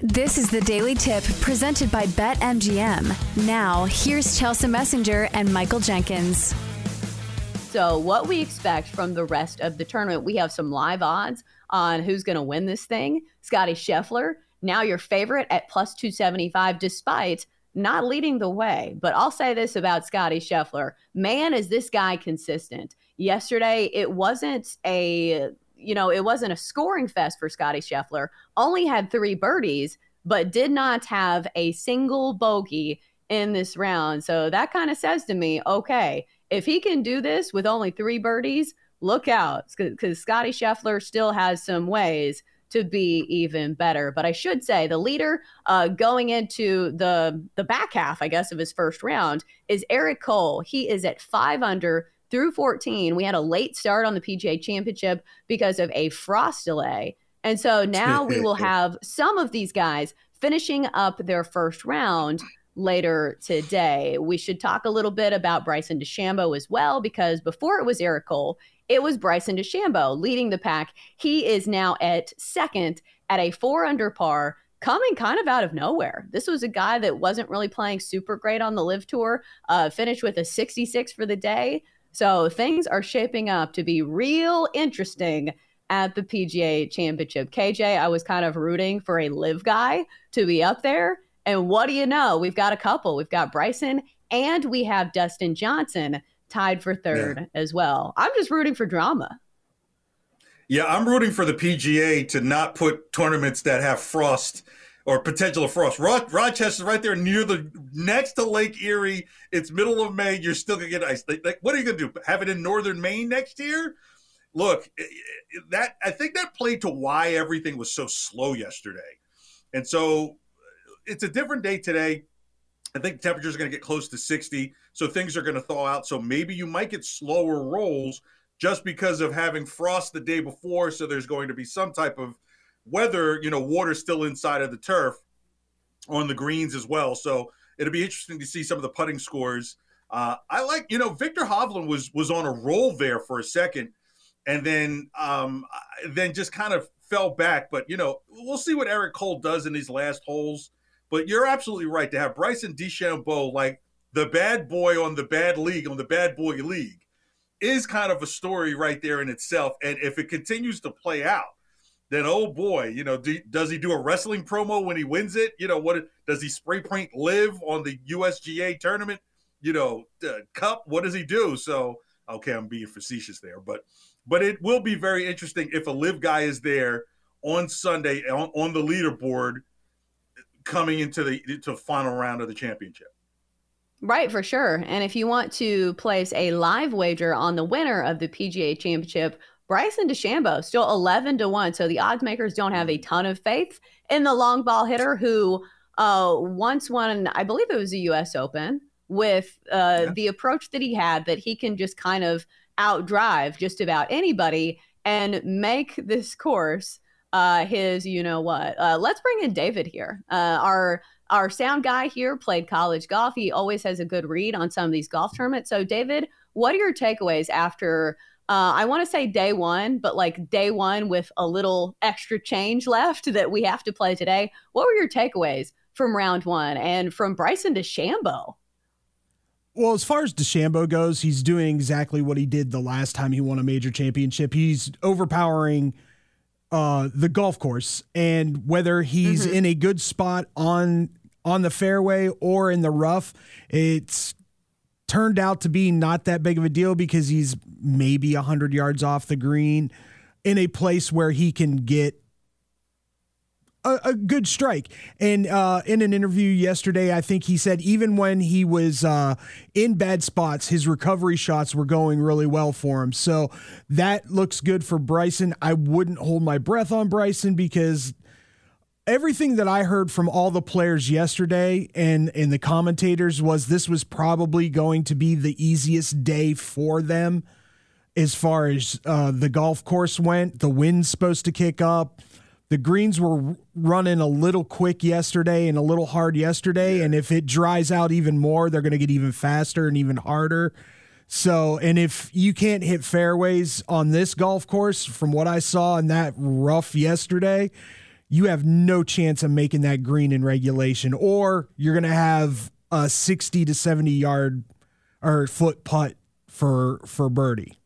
This is the Daily Tip presented by BetMGM. Now, here's Chelsa Messinger and Michael Jenkins. So, what we expect from the rest of the tournament, we have some live odds on who's going to win this thing. Scottie Scheffler, now your favorite at plus 275, despite not leading the way. But I'll say this about Scottie Scheffler man, is this guy consistent. Yesterday, it wasn't a you know, it wasn't a scoring fest for Scottie Scheffler. Only had three birdies, but did not have a single bogey in this round. So that kind of says to me, okay, if he can do this with only three birdies, look out because Scottie Scheffler still has some ways to be even better. But I should say the leader uh, going into the the back half, I guess, of his first round is Eric Cole. He is at five under through 14. We had a late start on the PGA Championship because of a frost delay. And so now we will have some of these guys finishing up their first round later today. We should talk a little bit about Bryson DeChambeau as well, because before it was Eric Cole, it was Bryson DeChambeau leading the pack. He is now at second at a four under par, coming kind of out of nowhere. This was a guy that wasn't really playing super great on the LIV tour, uh, finished with a 66 for the day. So things are shaping up to be real interesting at the PGA Championship. KJ, I was kind of rooting for a LIV guy to be up there. And what do you know? We've got a couple. We've got Bryson and we have Dustin Johnson tied for third yeah. as well. I'm just rooting for drama. Yeah, I'm rooting for the PGA to not put tournaments that have frost or potential of frost. Ro- Rochester's right there near the next to Lake Erie. It's middle of May. You're still gonna get ice. Like, like, what are you gonna do? Have it in northern Maine next year? Look, that I think that played to why everything was so slow yesterday, and so uh, it's a different day today. I think temperatures are going to get close to 60, so things are going to thaw out. So maybe you might get slower rolls just because of having frost the day before. So there's going to be some type of weather, you know, water's still inside of the turf on the greens as well. So it'll be interesting to see some of the putting scores. Uh, I like, you know, Viktor Hovland was was on a roll there for a second, and then um, then just kind of fell back. But you know, we'll see what Eric Cole does in these last holes. But you're absolutely right to have Bryson DeChambeau, like the bad boy on the bad league, on the bad boy league, is kind of a story right there in itself. And if it continues to play out, then oh boy, you know, do, does he do a wrestling promo when he wins it? You know, what does he spray paint LIV on the USGA tournament? You know, uh, cup. What does he do? So okay, I'm being facetious there, but but it will be very interesting if a LIV guy is there on Sunday on, on the leaderboard coming into the to final round of the championship. Right, for sure. And if you want to place a live wager on the winner of the PGA Championship, Bryson DeChambeau still 11 to 1. So the odds makers don't have a ton of faith in the long ball hitter who uh, once won, I believe it was a US Open, with uh, yeah. the approach that he had that he can just kind of outdrive just about anybody and make this course uh, his, you know what. Uh, let's bring in David here. Uh, our our sound guy here played college golf. He always has a good read on some of these golf tournaments. So, David, what are your takeaways after? Uh, I want to say day one, but like day one with a little extra change left that we have to play today. What were your takeaways from round one and from Bryson to DeChambeau? Well, as far as DeChambeau goes, he's doing exactly what he did the last time he won a major championship. He's overpowering uh, the golf course, and whether he's mm-hmm. in a good spot on on the fairway or in the rough, it's turned out to be not that big of a deal because he's maybe 100 yards off the green in a place where he can get a, a good strike. And uh, in an interview yesterday, I think he said even when he was uh, in bad spots, his recovery shots were going really well for him. So that looks good for Bryson. I wouldn't hold my breath on Bryson because everything that I heard from all the players yesterday and and the commentators was this was probably going to be the easiest day for them as far as uh, the golf course went. The wind's supposed to kick up. The greens were running a little quick yesterday and a little hard yesterday, yeah. and if it dries out even more, they're going to get even faster and even harder. So, and if you can't hit fairways on this golf course, from what I saw in that rough yesterday, you have no chance of making that green in regulation, or you're going to have a 60 to 70 yard or foot putt for for birdie.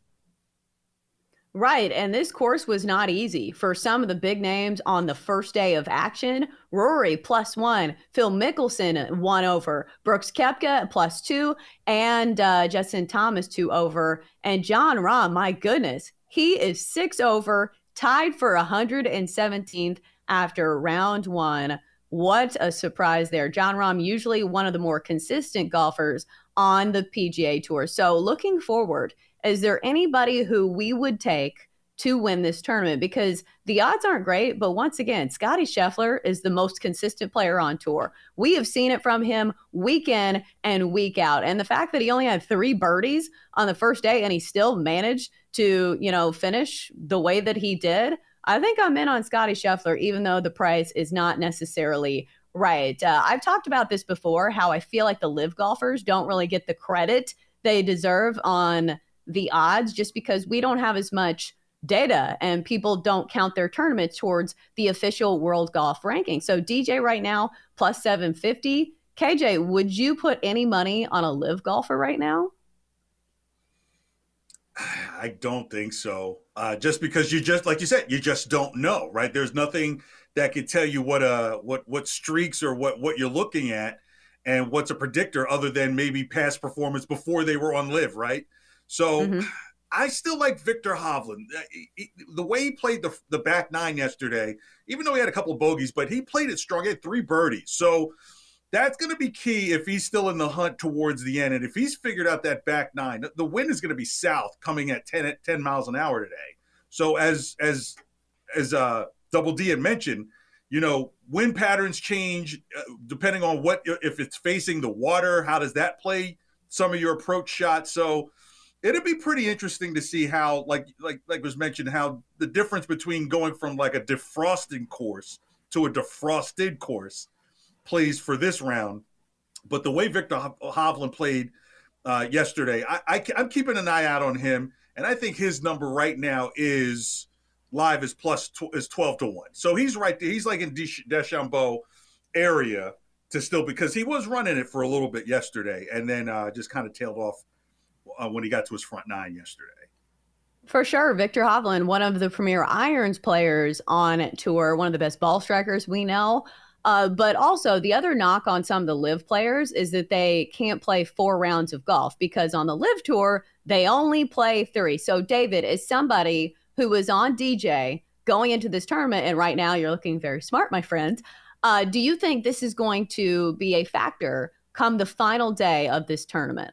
Right. And this course was not easy for some of the big names on the first day of action. Rory plus one, Phil Mickelson one over, Brooks Koepka plus two, and uh, Justin Thomas two over. And Jon Rahm, my goodness, he is six over, tied for 117th after round one. What a surprise there. Jon Rahm, usually one of the more consistent golfers on the PGA Tour. So looking forward, is there anybody who we would take to win this tournament? Because the odds aren't great, but once again, Scottie Scheffler is the most consistent player on tour. We have seen it from him week in and week out. And the fact that he only had three birdies on the first day and he still managed to, you know, finish the way that he did, I think I'm in on Scottie Scheffler, even though the price is not necessarily right. Uh, I've talked about this before, how I feel like the LIV golfers don't really get the credit they deserve on the odds just because we don't have as much data and people don't count their tournaments towards the official world golf ranking. So DJ right now plus 750. KJ, would you put any money on a LIV golfer right now? I don't think so. Uh, just because you just like you said, you just don't know, right? There's nothing that could tell you what uh what what streaks or what what you're looking at and what's a predictor other than maybe past performance before they were on LIV, right? So mm-hmm. I still like Viktor Hovland. Uh, the way he played the the back nine yesterday, even though he had a couple of bogeys, but he played it strong. He had three birdies. So that's going to be key if he's still in the hunt towards the end. And if he's figured out that back nine, the wind is going to be south coming at 10, 10 miles an hour today. So as as as uh, Double D had mentioned, you know, wind patterns change uh, depending on what if it's facing the water. How does that play some of your approach shots? So it'd be pretty interesting to see how, like like like was mentioned, how the difference between going from like a defrosting course to a defrosted course plays for this round. But the way Viktor Hovland played uh, yesterday, I, I, I'm keeping an eye out on him, and I think his number right now is live is plus tw- is 12 to 1. So he's right there. He's like in DeChambeau area to still because he was running it for a little bit yesterday and then uh, just kind of tailed off uh, when he got to his front nine yesterday. For sure. Viktor Hovland, one of the premier irons players on tour, one of the best ball strikers we know. Uh, but also, the other knock on some of the LIV players is that they can't play four rounds of golf because on the LIV tour, they only play three. So, David, is somebody who was on DJ going into this tournament, and right now you're looking very smart, my friend. Uh, do you think this is going to be a factor come the final day of this tournament?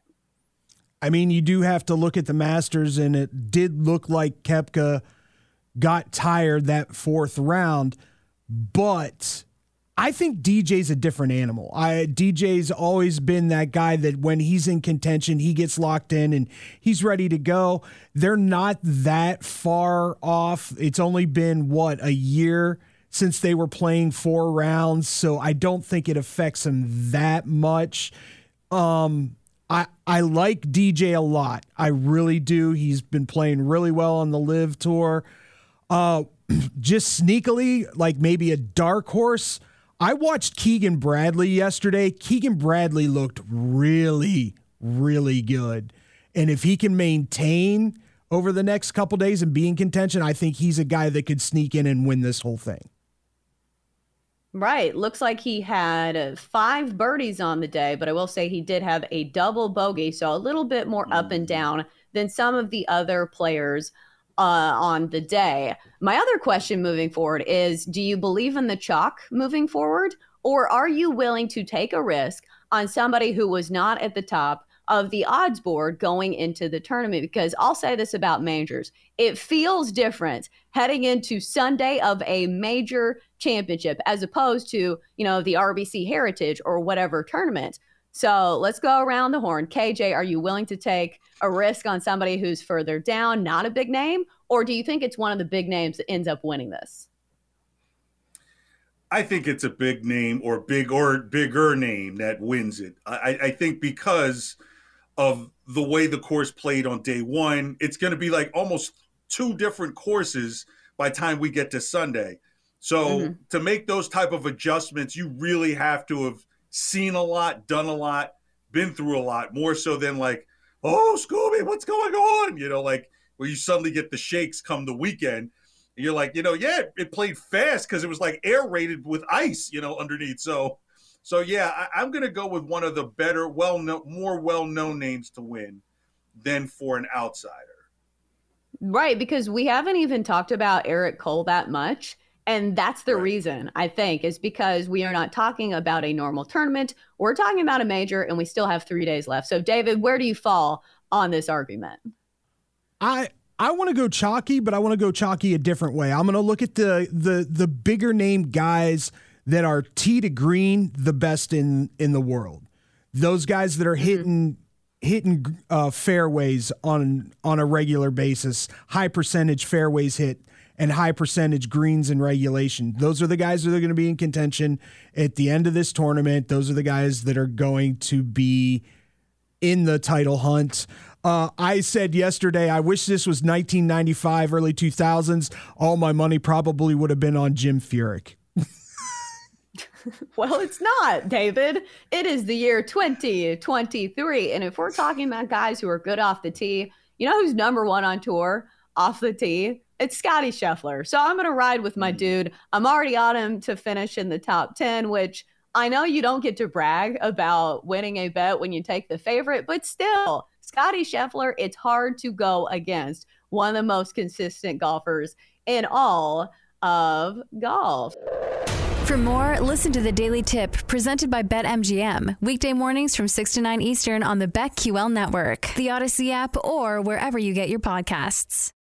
I mean, you do have to look at the Masters, and it did look like Koepka got tired that fourth round, but I think DJ's a different animal. I DJ's always been that guy that when he's in contention, he gets locked in and he's ready to go. They're not that far off. It's only been what a year since they were playing four rounds, so I don't think it affects him that much. Um, I I like DJ a lot. I really do. He's been playing really well on the LIV tour. Uh, just sneakily, like maybe a dark horse. I watched Keegan Bradley yesterday. Keegan Bradley looked really, really good, and if he can maintain over the next couple days and be in contention, I think he's a guy that could sneak in and win this whole thing. Right. Looks like he had five birdies on the day, but I will say he did have a double bogey. So a little bit more up and mm. down than some of the other players uh, on the day. My other question moving forward is Do you believe in the chalk moving forward? Or are you willing to take a risk on somebody who was not at the top of the odds board going into the tournament because I'll say this about majors. It feels different heading into Sunday of a major championship as opposed to, you know, the RBC Heritage or whatever tournament. So let's go around the horn. KJ, are you willing to take a risk on somebody who's further down, not a big name? Or do you think it's one of the big names that ends up winning this? I think it's a big name or big or bigger name that wins it. I, I think because of the way the course played on day one. It's going to be like almost two different courses by time we get to Sunday. So Mhm. to make those type of adjustments, you really have to have seen a lot, done a lot, been through a lot, more so than like, oh, Scooby, what's going on? You know, like where you suddenly get the shakes come the weekend. You're like, you know, yeah, it played fast because it was like aerated with ice, you know, underneath. So, so yeah, I, I'm gonna go with one of the better, well known, more well known names to win than for an outsider. Right, because we haven't even talked about Eric Cole that much. And that's the Right. reason, I think, is because we are not talking about a normal tournament. We're talking about a major, and we still have three days left. So, David, where do you fall on this argument? I I want to go chalky, but I want to go chalky a different way. I'm going to look at the the the bigger name guys that are tee to green the best in in the world. Those guys that are hitting hitting uh, fairways on on a regular basis, high percentage fairways hit and high percentage greens in regulation. Those are the guys that are going to be in contention at the end of this tournament. Those are the guys that are going to be in the title hunt. Uh, I said yesterday, I wish this was 1995, early 2000s. All my money probably would have been on Jim Furyk. Well, it's not, David. It is the year 2023. And if we're talking about guys who are good off the tee, you know who's number one on tour off the tee? It's Scottie Scheffler. So I'm going to ride with my hmm. dude. I'm already on him to finish in the top 10, which I know you don't get to brag about winning a bet when you take the favorite, but still, Scottie Scheffler, it's hard to go against one of the most consistent golfers in all of golf. For more, listen to the Daily Tip presented by BetMGM. Weekday mornings from 6 to 9 Eastern on the BetQL network, the Audacy app, or wherever you get your podcasts.